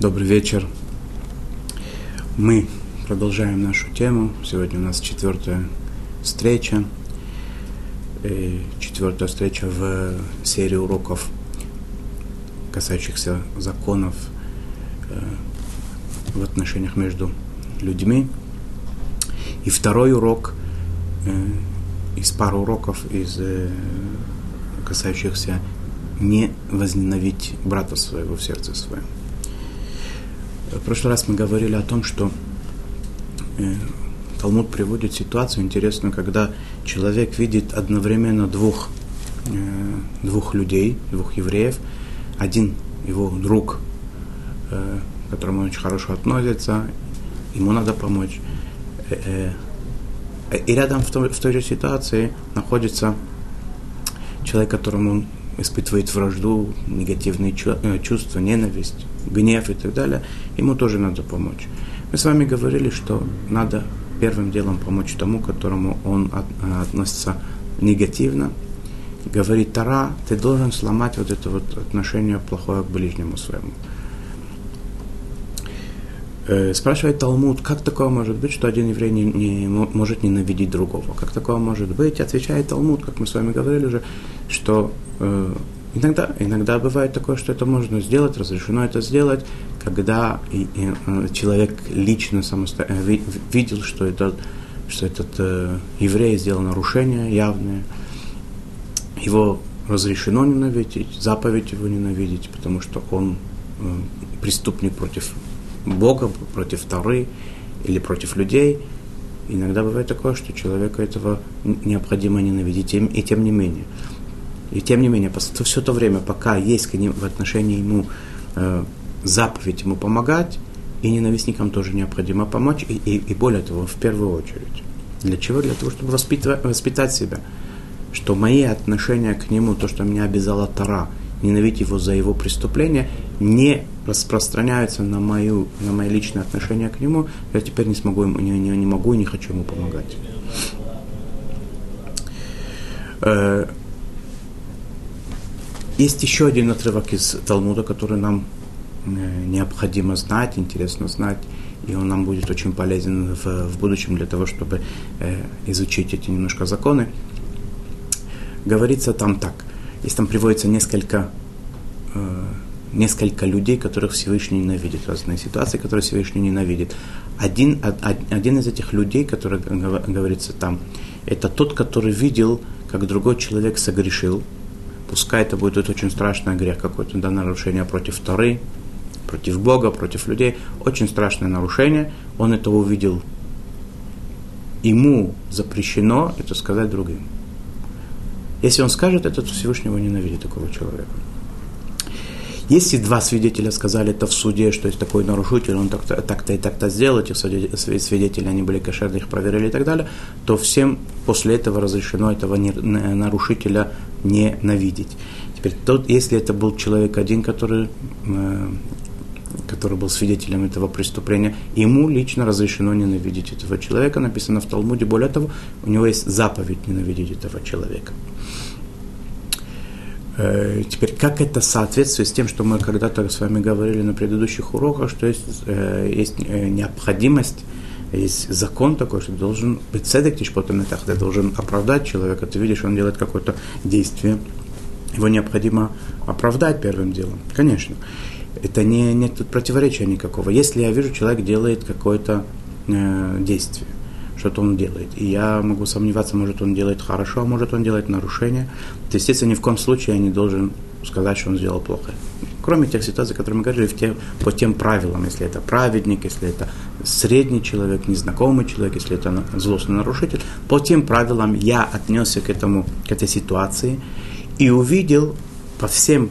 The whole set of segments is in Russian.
Добрый вечер. Мы продолжаем нашу тему. Сегодня у нас четвертая встреча. И четвертая встреча в серии уроков, касающихся законов э, в отношениях между людьми. И второй урок э, из пары уроков, из э, касающихся не возненавидеть брата своего в сердце своем. В прошлый раз мы говорили о том, что э, Талмуд приводит ситуацию интересную, когда человек видит одновременно двух, э, двух людей, двух евреев. Один его друг, э, к которому он очень хорошо относится, ему надо помочь. И рядом в той, в той же ситуации находится человек, которому он испытывает вражду, негативные чувства, ненависть, гнев и так далее, ему тоже надо помочь. Мы с вами говорили, что надо первым делом помочь тому, к которому он э, относится негативно. Говорит Тара, ты должен сломать вот это вот отношение плохое к ближнему своему. Э, спрашивает Талмуд, как такое может быть, что один еврей не, не может ненавидеть другого? Как такое может быть? Отвечает Талмуд, как мы с вами говорили уже, что э, иногда, иногда бывает такое, что это можно сделать, разрешено это сделать, когда и, и, э, человек лично самостоятельно видел, что, это, что этот э, еврей сделал нарушение явное, его разрешено ненавидеть, заповедь его ненавидеть, потому что он э, преступник против Бога, против Торы или против людей. Иногда бывает такое, что человека этого необходимо ненавидеть, и тем не менее. И тем не менее, все то время, пока есть к ним, в отношении ему э, заповедь ему помогать, и ненавистникам тоже необходимо помочь, и, и, и более того, в первую очередь. Для чего? Для того, чтобы воспитывать, воспитать себя. Что мои отношения к нему, то, что меня обязала Тара, ненавидеть его за его преступление, не распространяются на, мою, на мои личные отношения к нему, я теперь не смогу, не, не, не могу и не хочу ему помогать. Есть еще один отрывок из Талмуда, который нам э, необходимо знать, интересно знать, и он нам будет очень полезен в, в будущем для того, чтобы э, изучить эти немножко законы. Говорится там так. Если там приводится несколько, э, несколько людей, которых Всевышний ненавидит, разные ситуации, которые Всевышний ненавидит. Один, один из этих людей, который говорится там, это тот, который видел, как другой человек согрешил, Пускай это будет очень страшный грех какой-то, да, нарушение против Торы, против Бога, против людей. Очень страшное нарушение. Он это увидел. Ему запрещено это сказать другим. Если он скажет это, то Всевышнего ненавидит такого человека. Если два свидетеля сказали это в суде, что есть такой нарушитель, он так-то, так-то и так-то сделал, эти свидетели, они были кошерны, их проверили и так далее, то всем после этого разрешено этого нарушителя ненавидеть. Теперь, тот, если это был человек один, который, э, который был свидетелем этого преступления, ему лично разрешено ненавидеть этого человека, написано в Талмуде. Более того, у него есть заповедь ненавидеть этого человека. Э, теперь, как это соответствует с тем, что мы когда-то с вами говорили на предыдущих уроках, что есть, э, есть э, необходимость, есть закон такой, что должен быть цедек тишпотом ты должен оправдать человека, ты видишь, он делает какое-то действие, его необходимо оправдать первым делом, конечно. Это не, нет тут противоречия никакого. Если я вижу, человек делает какое-то э, действие, что-то он делает. И я могу сомневаться, может он делает хорошо, а может он делает нарушение. Естественно, ни в коем случае я не должен сказать, что он сделал плохо. Кроме тех ситуаций, которые мы говорили, в те, по тем правилам, если это праведник, если это средний человек, незнакомый человек, если это злостный нарушитель, по тем правилам я отнесся к, этому, к этой ситуации и увидел по всем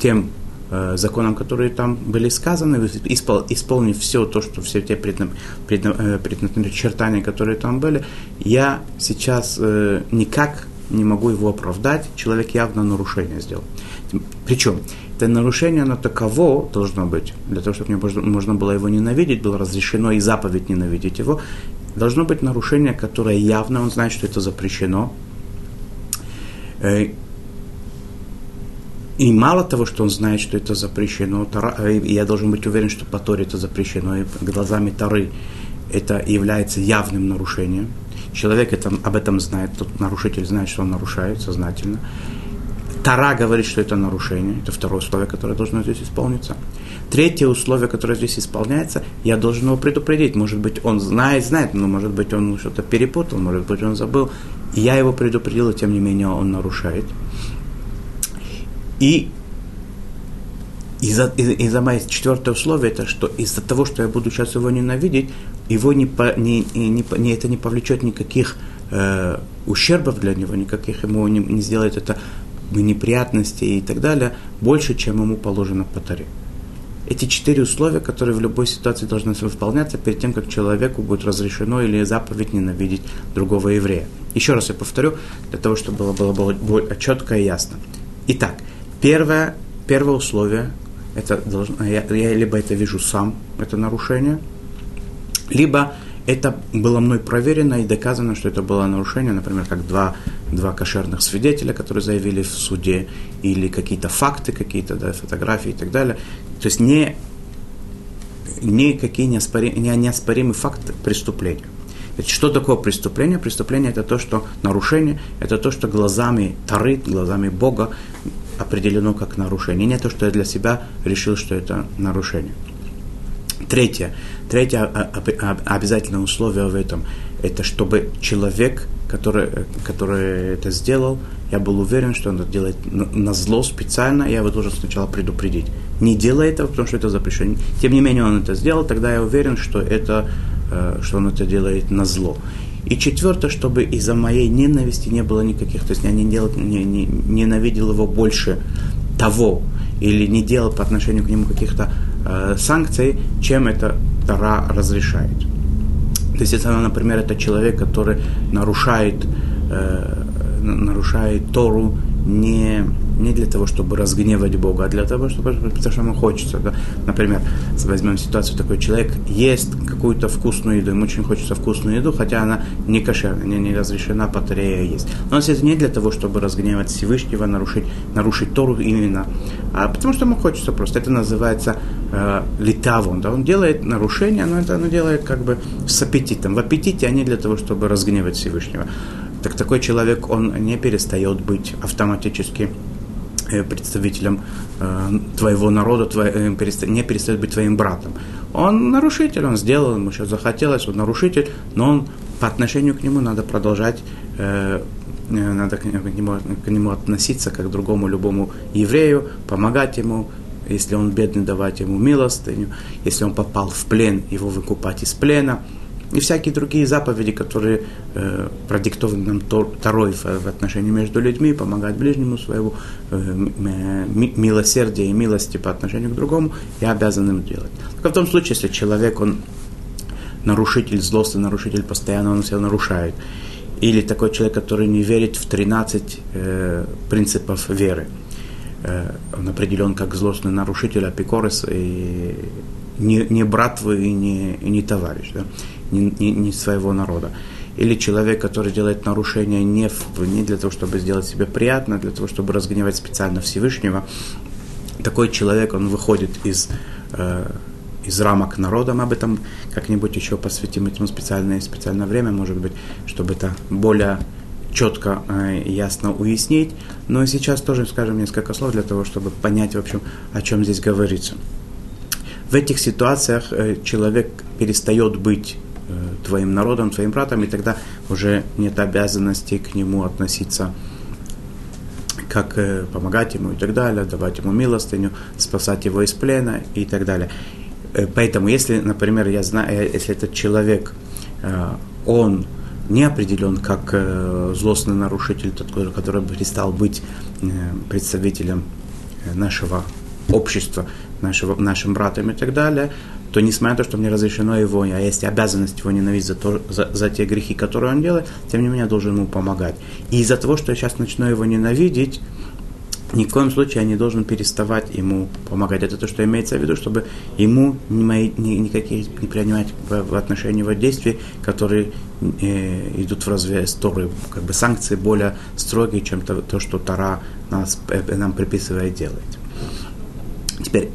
тем законам, которые там были сказаны, испол, исполнив все то, что все те предна, предна, э, предначертания, которые там были, я сейчас э, никак не могу его оправдать, человек явно нарушение сделал. Причем, это нарушение, оно таково должно быть, для того, чтобы можно, можно было его ненавидеть, было разрешено и заповедь ненавидеть его, должно быть нарушение, которое явно, он знает, что это запрещено, и мало того, что он знает, что это запрещено, я должен быть уверен, что по Торе это запрещено, и глазами Торы это является явным нарушением. Человек это, об этом знает, тот нарушитель знает, что он нарушает сознательно. Тара говорит, что это нарушение. Это второе условие, которое должно здесь исполниться. Третье условие, которое здесь исполняется, я должен его предупредить. Может быть, он знает, знает, но может быть, он что-то перепутал, может быть, он забыл. Я его предупредил, и тем не менее он нарушает. И из-за, из, из-за моей четвертое условие, это что из-за того, что я буду сейчас его ненавидеть, его не, по, не, не, не, это не повлечет никаких э, ущербов для него, никаких ему не, не сделает это неприятностей и так далее, больше, чем ему положено по таре. Эти четыре условия, которые в любой ситуации должны выполняться перед тем, как человеку будет разрешено или заповедь ненавидеть другого еврея. Еще раз я повторю, для того, чтобы было, было, было, было четко и ясно. Итак, первое, первое условие, это должно, я, я либо это вижу сам, это нарушение, либо это было мной проверено и доказано, что это было нарушение, например, как два, два кошерных свидетеля, которые заявили в суде, или какие-то факты, какие-то да, фотографии и так далее. То есть не, не какие неоспорим, не неоспоримый факт преступления. Ведь что такое преступление? Преступление это то, что нарушение, это то, что глазами Тары, глазами Бога определено как нарушение. Не то, что я для себя решил, что это нарушение. Третье, третье обязательное условие в этом, это чтобы человек, который, который это сделал, я был уверен, что он это делает на зло специально, я его должен сначала предупредить. Не делай этого, потому что это запрещено. Тем не менее, он это сделал, тогда я уверен, что, это, э, что он это делает на зло. И четвертое, чтобы из-за моей ненависти не было никаких, то есть я не, делал, не, не, ненавидел его больше того, или не делал по отношению к нему каких-то э, санкций, чем это Тара разрешает. То есть, если, например, это человек, который нарушает, э, нарушает Тору не не для того, чтобы разгневать Бога, а для того, чтобы потому что ему хочется. Да? Например, возьмем ситуацию, такой человек ест какую-то вкусную еду, ему очень хочется вкусную еду, хотя она не кошерная, не, не разрешена по есть. Но он это не для того, чтобы разгневать Всевышнего, нарушить, нарушить Тору именно, а потому что ему хочется просто. Это называется э, литавон. Да? Он делает нарушение, но это оно делает как бы с аппетитом. В аппетите, а не для того, чтобы разгневать Всевышнего. Так такой человек, он не перестает быть автоматически представителем э, твоего народа, э, не перестает быть твоим братом. Он нарушитель, он сделал, ему сейчас захотелось, он нарушитель, но он по отношению к нему надо продолжать надо к нему, к нему относиться как к другому любому еврею, помогать ему, если он бедный, давать ему милостыню, если он попал в плен, его выкупать из плена – и всякие другие заповеди, которые э, продиктованы нам Торой в, отношении между людьми, помогать ближнему своему, э, милосердие и милости по отношению к другому, я обязан им делать. Только в том случае, если человек, он нарушитель, злостный нарушитель, постоянно он себя нарушает, или такой человек, который не верит в 13 э, принципов веры, э, он определен как злостный нарушитель, апикорес, и не, не брат твой и не, и не товарищ. Да? Не, не, не своего народа. Или человек, который делает нарушение не, в, не для того, чтобы сделать себе приятно, а для того, чтобы разгневать специально Всевышнего. Такой человек, он выходит из, э, из рамок народа. Мы об этом как-нибудь еще посвятим этому специальное, специальное время, может быть, чтобы это более четко э, и ясно уяснить. Но сейчас тоже скажем несколько слов для того, чтобы понять, в общем, о чем здесь говорится. В этих ситуациях э, человек перестает быть твоим народом, твоим братом, и тогда уже нет обязанности к нему относиться как э, помогать ему и так далее, давать ему милостыню, спасать его из плена и так далее. Э, поэтому, если, например, я знаю, если этот человек, он не определен как злостный нарушитель, тот, который перестал быть представителем нашего общества, нашего, нашим братом и так далее, то несмотря на то, что мне разрешено его, а есть обязанность его ненавидеть за, то, за, за те грехи, которые он делает, тем не менее я должен ему помогать. И из-за того, что я сейчас начну его ненавидеть, ни в коем случае я не должен переставать ему помогать. Это то, что имеется в виду, чтобы ему ни мои, ни, никаких не принимать в, в отношении его действий, которые э, идут в развес Торы, как бы санкции более строгие, чем то, то что Тара нас, э, нам приписывает делать. Теперь,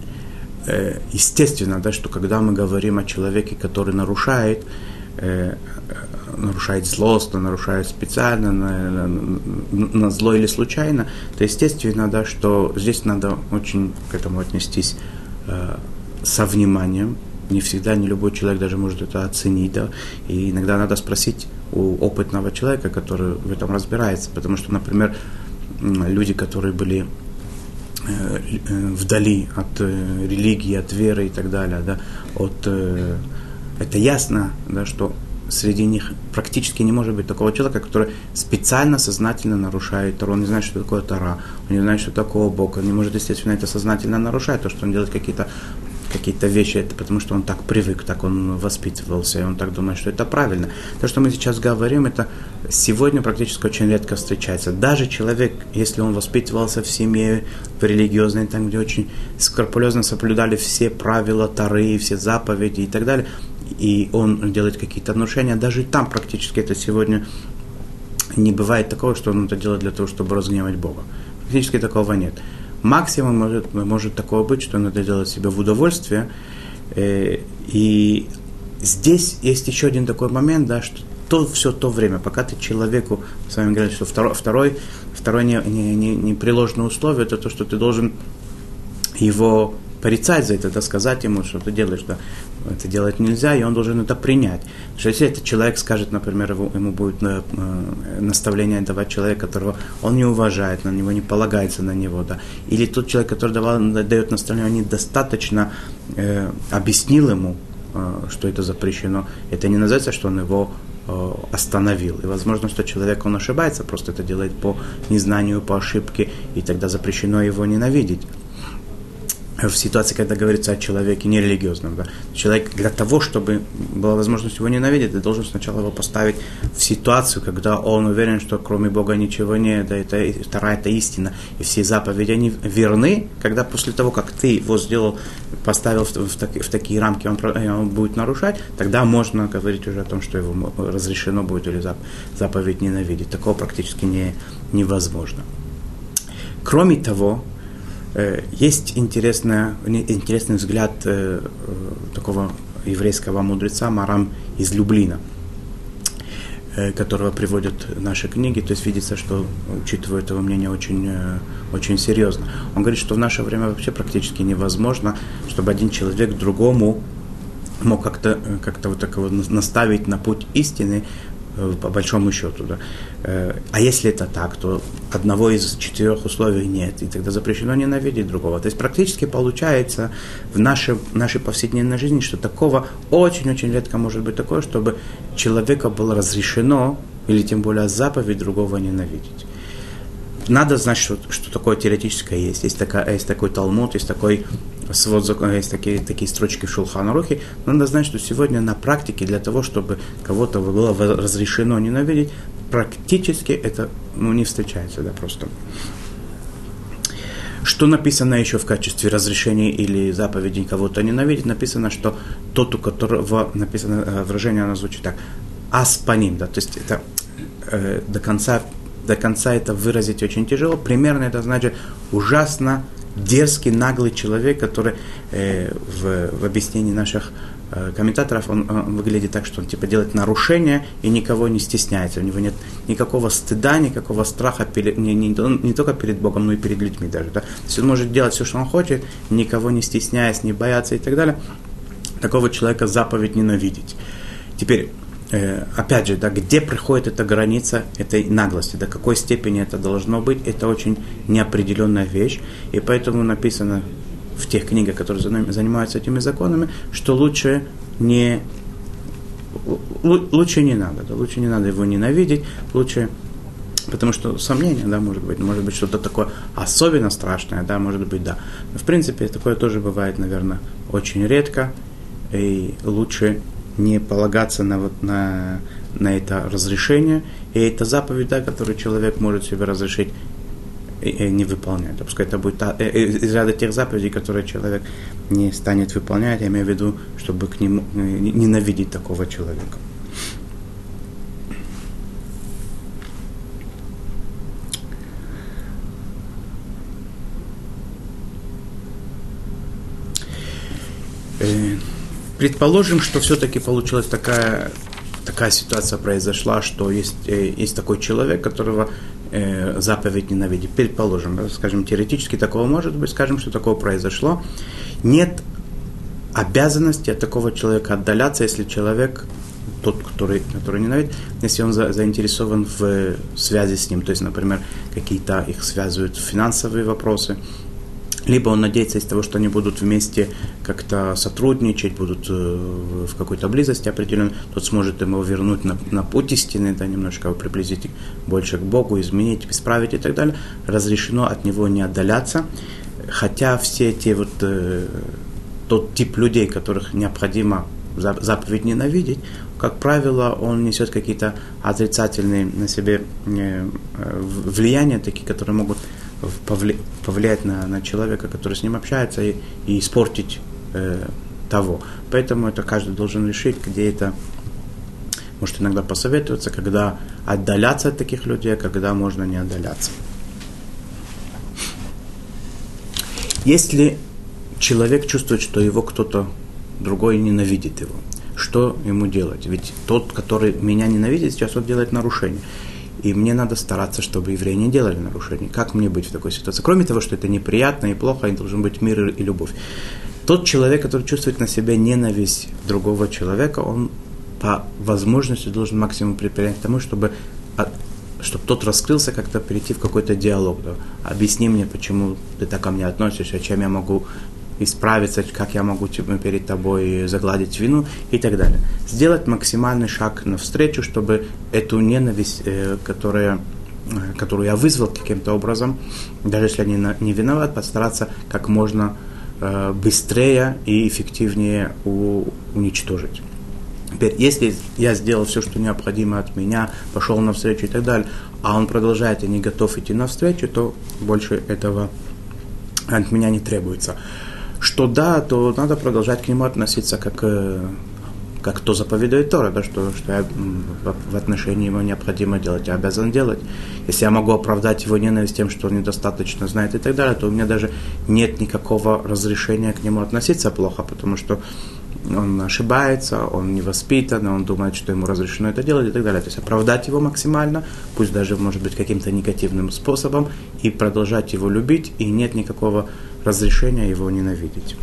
естественно, да, что когда мы говорим о человеке, который нарушает, э, нарушает злостно, нарушает специально, на, на, на зло или случайно, то естественно, да, что здесь надо очень к этому отнестись э, со вниманием. Не всегда, не любой человек даже может это оценить, да, и иногда надо спросить у опытного человека, который в этом разбирается, потому что, например, люди, которые были э, э, вдали от э, религии, от веры и так далее, да, от, э, это ясно, да, что среди них практически не может быть такого человека, который специально, сознательно нарушает Тору. Он не знает, что такое Тора, он не знает, что такое Бог. Он не может, естественно, это сознательно нарушать, то, что он делает какие-то какие-то вещи, это потому что он так привык, так он воспитывался, и он так думает, что это правильно. То, что мы сейчас говорим, это сегодня практически очень редко встречается. Даже человек, если он воспитывался в семье, в религиозной, там, где очень скрупулезно соблюдали все правила Тары, все заповеди и так далее, и он делает какие-то нарушения, даже там практически это сегодня не бывает такого, что он это делает для того, чтобы разгневать Бога. Практически такого нет. Максимум может, может такого быть, что он это делает себе в удовольствие. Э, и здесь есть еще один такой момент, да, что то, все то время, пока ты человеку, с вами говорили, что второй, второй, второй не, не, не, непреложное условие, это то, что ты должен его порицать за это, да, сказать ему, что ты делаешь, да, это делать нельзя, и он должен это принять. что если этот человек скажет, например, ему, ему будет на, э, наставление давать человек, которого он не уважает, на него не полагается на него, да, или тот человек, который давал, дает наставление, недостаточно э, объяснил ему, э, что это запрещено, это не называется, что он его э, остановил. И возможно, что человек, он ошибается, просто это делает по незнанию, по ошибке, и тогда запрещено его ненавидеть в ситуации, когда говорится о человеке нерелигиозном. Да. Человек для того, чтобы была возможность его ненавидеть, ты должен сначала его поставить в ситуацию, когда он уверен, что кроме Бога ничего нет, да, это, вторая это истина, и все заповеди, они верны, когда после того, как ты его сделал, поставил в, в, так, в такие рамки, он, он будет нарушать, тогда можно говорить уже о том, что его разрешено будет или заповедь ненавидеть. Такого практически не, невозможно. Кроме того, есть интересная, интересный взгляд э, э, такого еврейского мудреца Марам из Люблина, которого приводят наши книги, то есть видится, что учитывая его мнение очень, очень серьезно. Он говорит, что в наше время вообще практически невозможно, чтобы один человек другому мог как-то как вот так вот наставить на путь истины, Э, по большому счету. Да. Э, а если это так, то одного из четырех условий нет, и тогда запрещено ненавидеть другого. То есть практически получается в нашей, нашей повседневной жизни, что такого очень-очень редко может быть такое, чтобы человеку было разрешено, или тем более заповедь другого ненавидеть. Надо знать, что, что такое теоретическое есть. Есть, такая, есть такой талмуд, есть такой свод закона, есть такие, такие строчки в Шулханарухе, но надо знать, что сегодня на практике для того, чтобы кого-то было разрешено ненавидеть, практически это ну, не встречается, да, просто. Что написано еще в качестве разрешения или заповеди кого-то ненавидеть? Написано, что тот, у которого написано э, выражение, оно звучит так, аспаним, да, то есть это э, до конца до конца это выразить очень тяжело. Примерно это значит ужасно дерзкий, наглый человек, который э, в, в объяснении наших э, комментаторов, он, он выглядит так, что он типа делает нарушения и никого не стесняется. У него нет никакого стыда, никакого страха перед, не, не, не только перед Богом, но и перед людьми даже. Да? То есть он может делать все, что он хочет, никого не стесняясь, не бояться и так далее. Такого человека заповедь ненавидеть. Теперь, опять же, да, где приходит эта граница этой наглости, до какой степени это должно быть, это очень неопределенная вещь, и поэтому написано в тех книгах, которые занимаются этими законами, что лучше не лучше не надо, да, лучше не надо его ненавидеть, лучше Потому что сомнение, да, может быть, может быть что-то такое особенно страшное, да, может быть, да. Но, в принципе, такое тоже бывает, наверное, очень редко, и лучше не полагаться на, вот, на, на это разрешение. И это заповедь, да, которую человек может себе разрешить не выполняет. А пускай это будет та, из ряда тех заповедей, которые человек не станет выполнять, я имею в виду, чтобы к нему ненавидеть такого человека. Предположим, что все-таки получилась такая, такая ситуация произошла, что есть, э, есть такой человек, которого э, заповедь ненавидит. Предположим, скажем, теоретически такого может быть, скажем, что такого произошло. Нет обязанности от такого человека отдаляться, если человек тот, который, который ненавидит, если он за, заинтересован в связи с ним. То есть, например, какие-то их связывают финансовые вопросы, либо он надеется из того, что они будут вместе как-то сотрудничать, будут э, в какой-то близости определенной, тот сможет ему вернуть на, на путь истины, да, немножко приблизить больше к Богу, изменить, исправить и так далее. Разрешено от него не отдаляться, хотя все эти вот э, тот тип людей, которых необходимо заповедь ненавидеть, как правило, он несет какие-то отрицательные на себе э, влияния, такие, которые могут повлиять на, на человека, который с ним общается, и, и испортить э, того. Поэтому это каждый должен решить, где это может иногда посоветоваться, когда отдаляться от таких людей, а когда можно не отдаляться. Если человек чувствует, что его кто-то другой ненавидит его, что ему делать? Ведь тот, который меня ненавидит, сейчас он делает нарушение. И мне надо стараться, чтобы евреи не делали нарушений. Как мне быть в такой ситуации? Кроме того, что это неприятно и плохо, и должен быть мир и любовь. Тот человек, который чувствует на себе ненависть другого человека, он по возможности должен максимум предпринять к тому, чтобы, чтобы тот раскрылся, как-то перейти в какой-то диалог. Да. Объясни мне, почему ты так ко мне относишься, чем я могу исправиться, как я могу перед тобой загладить вину и так далее. Сделать максимальный шаг навстречу, чтобы эту ненависть, э, которая э, которую я вызвал каким-то образом, даже если они не виноват, постараться как можно э, быстрее и эффективнее уничтожить. Теперь, если я сделал все, что необходимо от меня, пошел навстречу и так далее, а он продолжает и не готов идти навстречу, то больше этого от меня не требуется что да, то надо продолжать к нему относиться как, э, как то заповедует Тора, да, что, что я в отношении его необходимо делать, я обязан делать. Если я могу оправдать его ненависть тем, что он недостаточно знает и так далее, то у меня даже нет никакого разрешения к нему относиться плохо, потому что он ошибается, он не воспитан, он думает, что ему разрешено это делать и так далее. То есть оправдать его максимально, пусть даже, может быть, каким-то негативным способом, и продолжать его любить, и нет никакого разрешения его ненавидеть.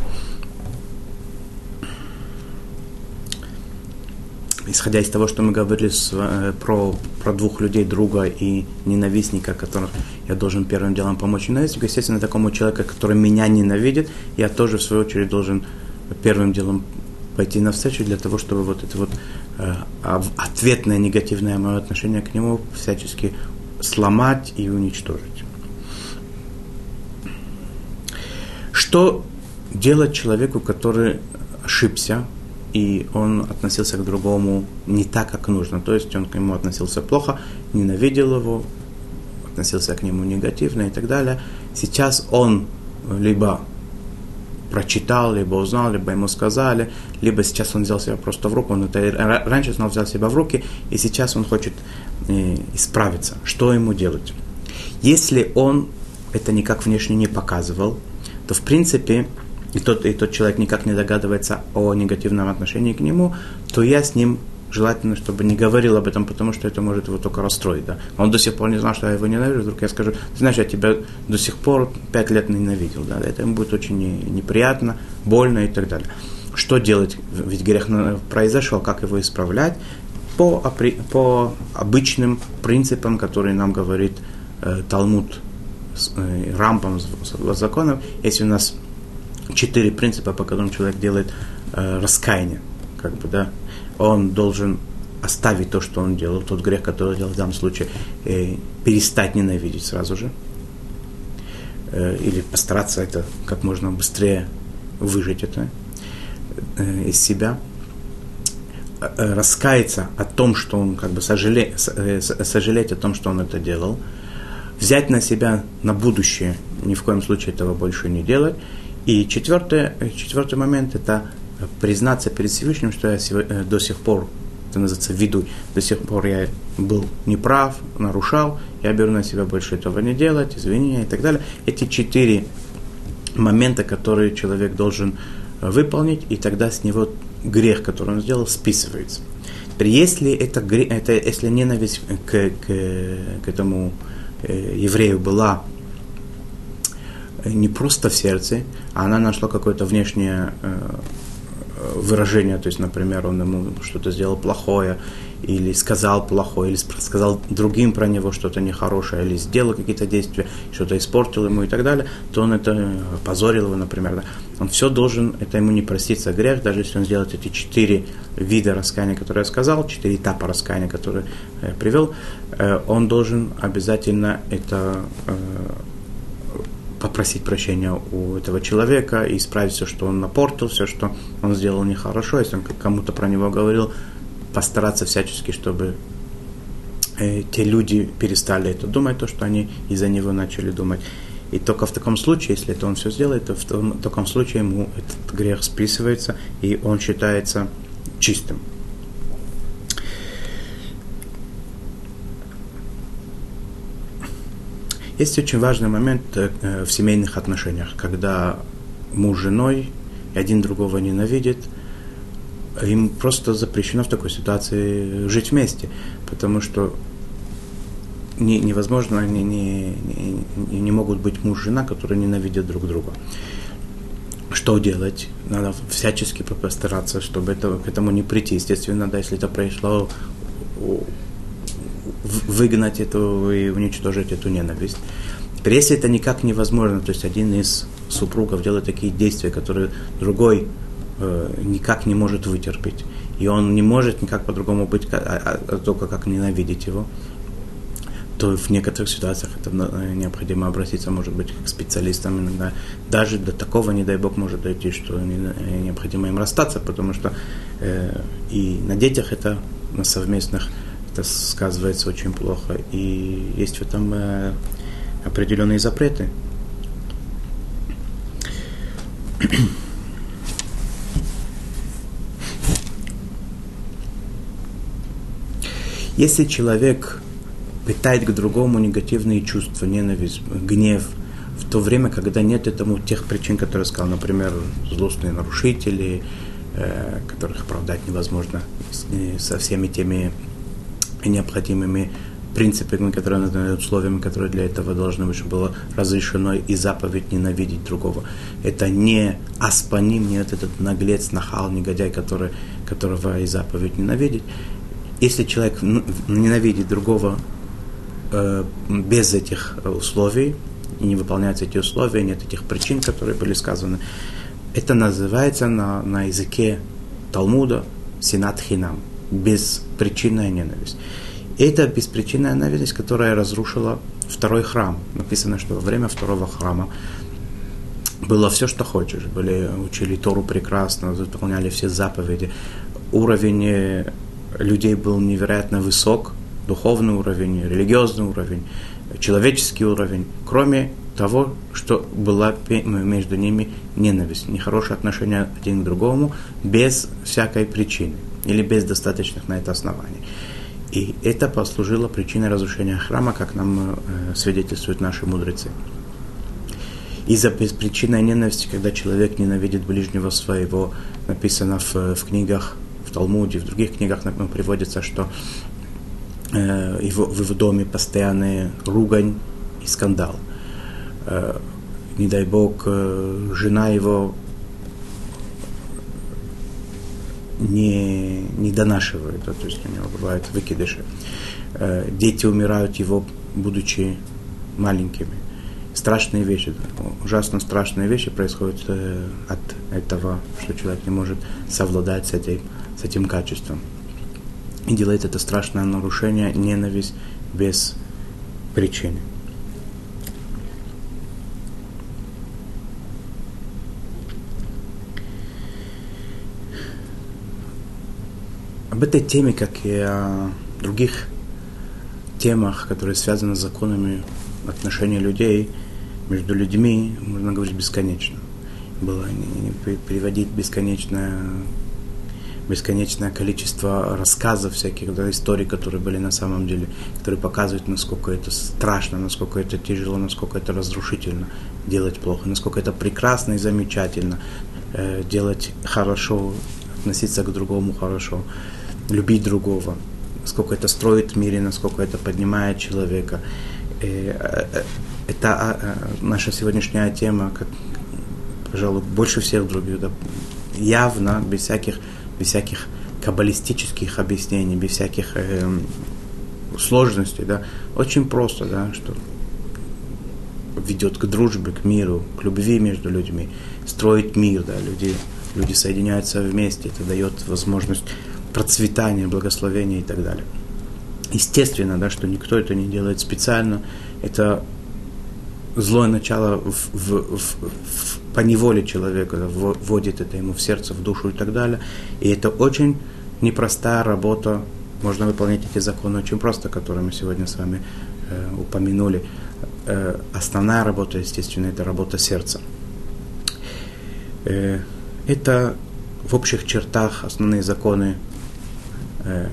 Исходя из того, что мы говорили с, э, про, про двух людей, друга и ненавистника, которых я должен первым делом помочь ненавистнику, естественно, такому человеку, который меня ненавидит, я тоже, в свою очередь, должен первым делом пойти навстречу для того, чтобы вот это вот э, ответное негативное мое отношение к нему всячески сломать и уничтожить. Что делать человеку, который ошибся, и он относился к другому не так, как нужно. То есть он к нему относился плохо, ненавидел его, относился к нему негативно и так далее. Сейчас он либо прочитал, либо узнал, либо ему сказали, либо сейчас он взял себя просто в руку, он это раньше он взял себя в руки, и сейчас он хочет э, исправиться. Что ему делать? Если он это никак внешне не показывал, то в принципе и тот, и тот человек никак не догадывается о негативном отношении к нему, то я с ним желательно, чтобы не говорил об этом, потому что это может его только расстроить. Да? Он до сих пор не знал, что я его ненавижу, вдруг я скажу, ты знаешь, я тебя до сих пор пять лет ненавидел. Да? Это ему будет очень неприятно, больно и так далее. Что делать? Ведь грех произошел, как его исправлять? По, по обычным принципам, которые нам говорит э, Талмуд, рампам законов, если у нас четыре принципа, по которым человек делает э, раскаяние, как бы, да, он должен оставить то, что он делал, тот грех, который делал в данном случае, э, перестать ненавидеть сразу же, э, или постараться это как можно быстрее выжить это э, из себя, э, э раскаяться о том, что он как бы сожале, э, сожалеть о том, что он это делал, взять на себя на будущее, ни в коем случае этого больше не делать. И четвертый, четвертый момент – это признаться перед Всевышним, что я э, до сих пор, это называется виду, до сих пор я был неправ, нарушал, я беру на себя больше этого не делать, извинения и так далее. Эти четыре момента, которые человек должен э, выполнить, и тогда с него грех, который он сделал, списывается. Если это, это если ненависть к, к, к этому еврею была не просто в сердце, а она нашла какое-то внешнее э, выражение, то есть, например, он ему что-то сделал плохое, или сказал плохое, или сказал другим про него что-то нехорошее, или сделал какие-то действия, что-то испортил ему и так далее, то он это позорил его, например. Да. Он все должен, это ему не проститься грех, даже если он сделает эти четыре вида раскаяния, которые я сказал, четыре этапа раскаяния, которые я привел, э, он должен обязательно это э, попросить прощения у этого человека и исправить все, что он напортил, все, что он сделал нехорошо. Если он кому-то про него говорил, постараться всячески, чтобы э, те люди перестали это думать, то, что они из-за него начали думать. И только в таком случае, если это он все сделает, то в том, таком случае ему этот грех списывается, и он считается чистым. Есть очень важный момент э, в семейных отношениях, когда муж с женой один другого ненавидит, им просто запрещено в такой ситуации жить вместе, потому что не, невозможно, они не, не, не могут быть муж и жена, которые ненавидят друг друга. Что делать? Надо всячески постараться, чтобы это, к этому не прийти. Естественно, надо, если это произошло, выгнать эту и уничтожить эту ненависть. Теперь, если это никак невозможно, то есть один из супругов делает такие действия, которые другой э, никак не может вытерпеть, и он не может никак по-другому быть, а, а, а только как ненавидеть его, то в некоторых ситуациях это э, необходимо обратиться, может быть, к специалистам иногда. Даже до такого, не дай бог, может дойти, что э, необходимо им расстаться, потому что э, и на детях это, на совместных это сказывается очень плохо. И есть в этом э, определенные запреты. Если человек питает к другому негативные чувства, ненависть, гнев, в то время, когда нет этому тех причин, которые сказал, например, злостные нарушители, э, которых оправдать невозможно со всеми теми необходимыми принципами, которые условиями, которые для этого должны быть, чтобы было разрешено и заповедь ненавидеть другого. Это не аспаним, не этот наглец, нахал, негодяй, который, которого и заповедь ненавидеть. Если человек ненавидит другого э, без этих условий, и не выполняются эти условия, нет этих причин, которые были сказаны, это называется на, на языке Талмуда синат хинам, беспричинная ненависть. Это беспричинная ненависть, которая разрушила второй храм. Написано, что во время второго храма было все, что хочешь. Были, учили Тору прекрасно, выполняли все заповеди. Уровень э, людей был невероятно высок, духовный уровень, религиозный уровень, человеческий уровень, кроме того, что была между ними ненависть, нехорошее отношение один к другому, без всякой причины или без достаточных на это оснований. И это послужило причиной разрушения храма, как нам э, свидетельствуют наши мудрецы. Из-за беспричинной ненависти, когда человек ненавидит ближнего своего, написано в, в книгах, в Талмуде, в других книгах например, приводится, что э, его, в его доме постоянная ругань и скандал. Э, не дай бог, э, жена его не, не донашивают, да, то есть у него бывают выкидыши. Э, дети умирают его, будучи маленькими. Страшные вещи, ужасно страшные вещи происходят э, от этого, что человек не может совладать с этим, с этим качеством. И делает это страшное нарушение, ненависть без причины. Об этой теме, как и о других темах, которые связаны с законами отношения людей между людьми можно говорить бесконечно. Было приводить бесконечное бесконечное количество рассказов всяких, да, историй, которые были на самом деле, которые показывают, насколько это страшно, насколько это тяжело, насколько это разрушительно делать плохо, насколько это прекрасно и замечательно э, делать хорошо, относиться к другому хорошо, любить другого, насколько это строит в мире, насколько это поднимает человека. Э, э, это а, э, наша сегодняшняя тема, как, пожалуй, больше всех других, да, явно, без всяких без всяких каббалистических объяснений, без всяких э, сложностей, да, очень просто, да, что ведет к дружбе, к миру, к любви между людьми, строит мир, да, люди, люди соединяются вместе, это дает возможность процветания, благословения и так далее. Естественно, да, что никто это не делает специально, это злое начало в, в, в, в, по неволе человека вводит это ему в сердце, в душу и так далее. И это очень непростая работа. Можно выполнять эти законы очень просто, которые мы сегодня с вами э, упомянули. Э, основная работа, естественно, это работа сердца. Э, это в общих чертах основные законы, э,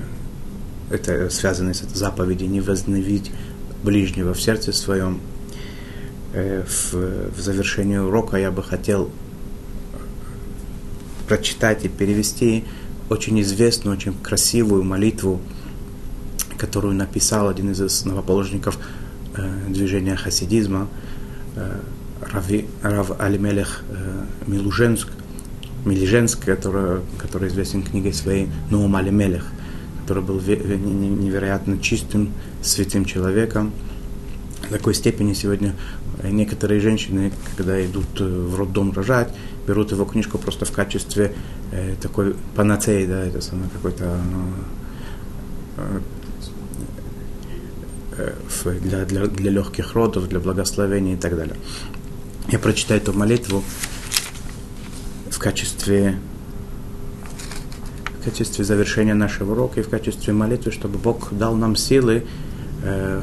это связано с заповедью не возненавидеть ближнего в сердце своем, в, в завершении урока я бы хотел прочитать и перевести очень известную, очень красивую молитву, которую написал один из основоположников э, движения хасидизма, э, Рави, Рав Алимелех э, Милуженск, Милиженск, который, который известен книгой своей Нуум Алимелех, который был невероятно чистым, святым человеком. В такой степени сегодня Некоторые женщины, когда идут э, в роддом рожать, берут его книжку просто в качестве э, такой панацеи, да, это самое какой-то э, э, для, для, для легких родов, для благословения и так далее. Я прочитаю эту молитву в качестве в качестве завершения нашего урока и в качестве молитвы, чтобы Бог дал нам силы э,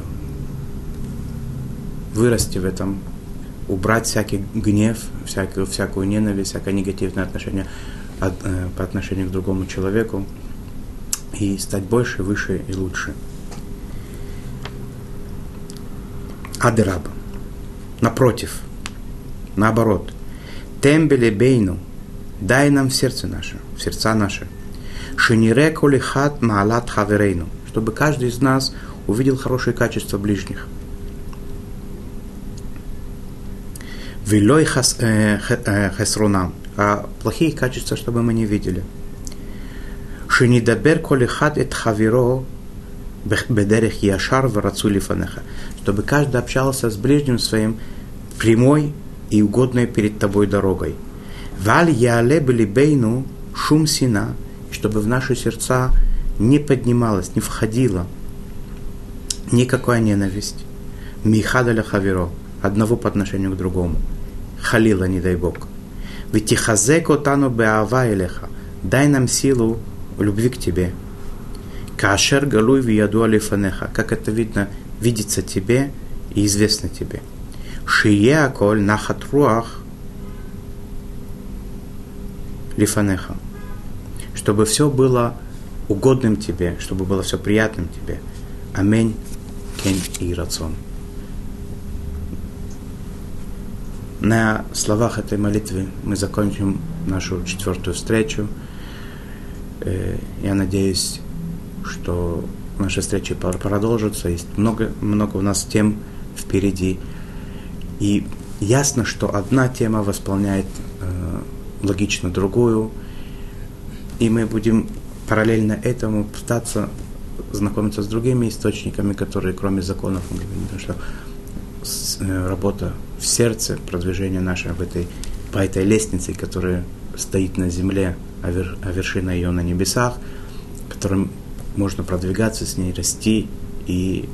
вырасти в этом, убрать всякий гнев, всякую, всякую ненависть, всякое негативное отношение от, э, по отношению к другому человеку и стать больше, выше и лучше. Адераба. Напротив, наоборот. Тембеле бейну. Дай нам в сердце наше, в сердца наши. Шинире колихат маалат хаверейну. Чтобы каждый из нас увидел хорошие качества ближних – Вилой хесрунам, а плохие качества, чтобы мы не видели. Шинидабер колихат эт хавиро бедерех яшар варацули фанеха. Чтобы каждый общался с ближним своим прямой и угодной перед тобой дорогой. Валь яле бейну шум сина, чтобы в наши сердца не поднималась, не входила никакая ненависть. Михадаля хавиро, одного по отношению к другому халила, не дай Бог. Ведь тихазек отану беава элеха. Дай нам силу любви к тебе. Кашер галуй вияду алифанеха. Как это видно, видится тебе и известно тебе. Шие аколь нахат руах лифанеха. Чтобы все было угодным тебе, чтобы было все приятным тебе. Аминь, кен и рацион. На словах этой молитвы мы закончим нашу четвертую встречу. Э, я надеюсь, что наши встречи продолжатся. Есть много, много у нас тем впереди. И ясно, что одна тема восполняет э, логично другую. И мы будем параллельно этому пытаться знакомиться с другими источниками, которые кроме законов, что Э, работа сердце, продвижение наше в этой, по этой лестнице, которая стоит на земле, а, вер, а вершина ее на небесах, которым можно продвигаться с ней, расти и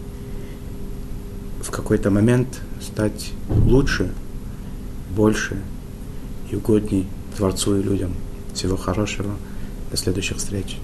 в какой-то момент стать лучше, больше и угодней Творцу и людям. Всего хорошего. До следующих встреч.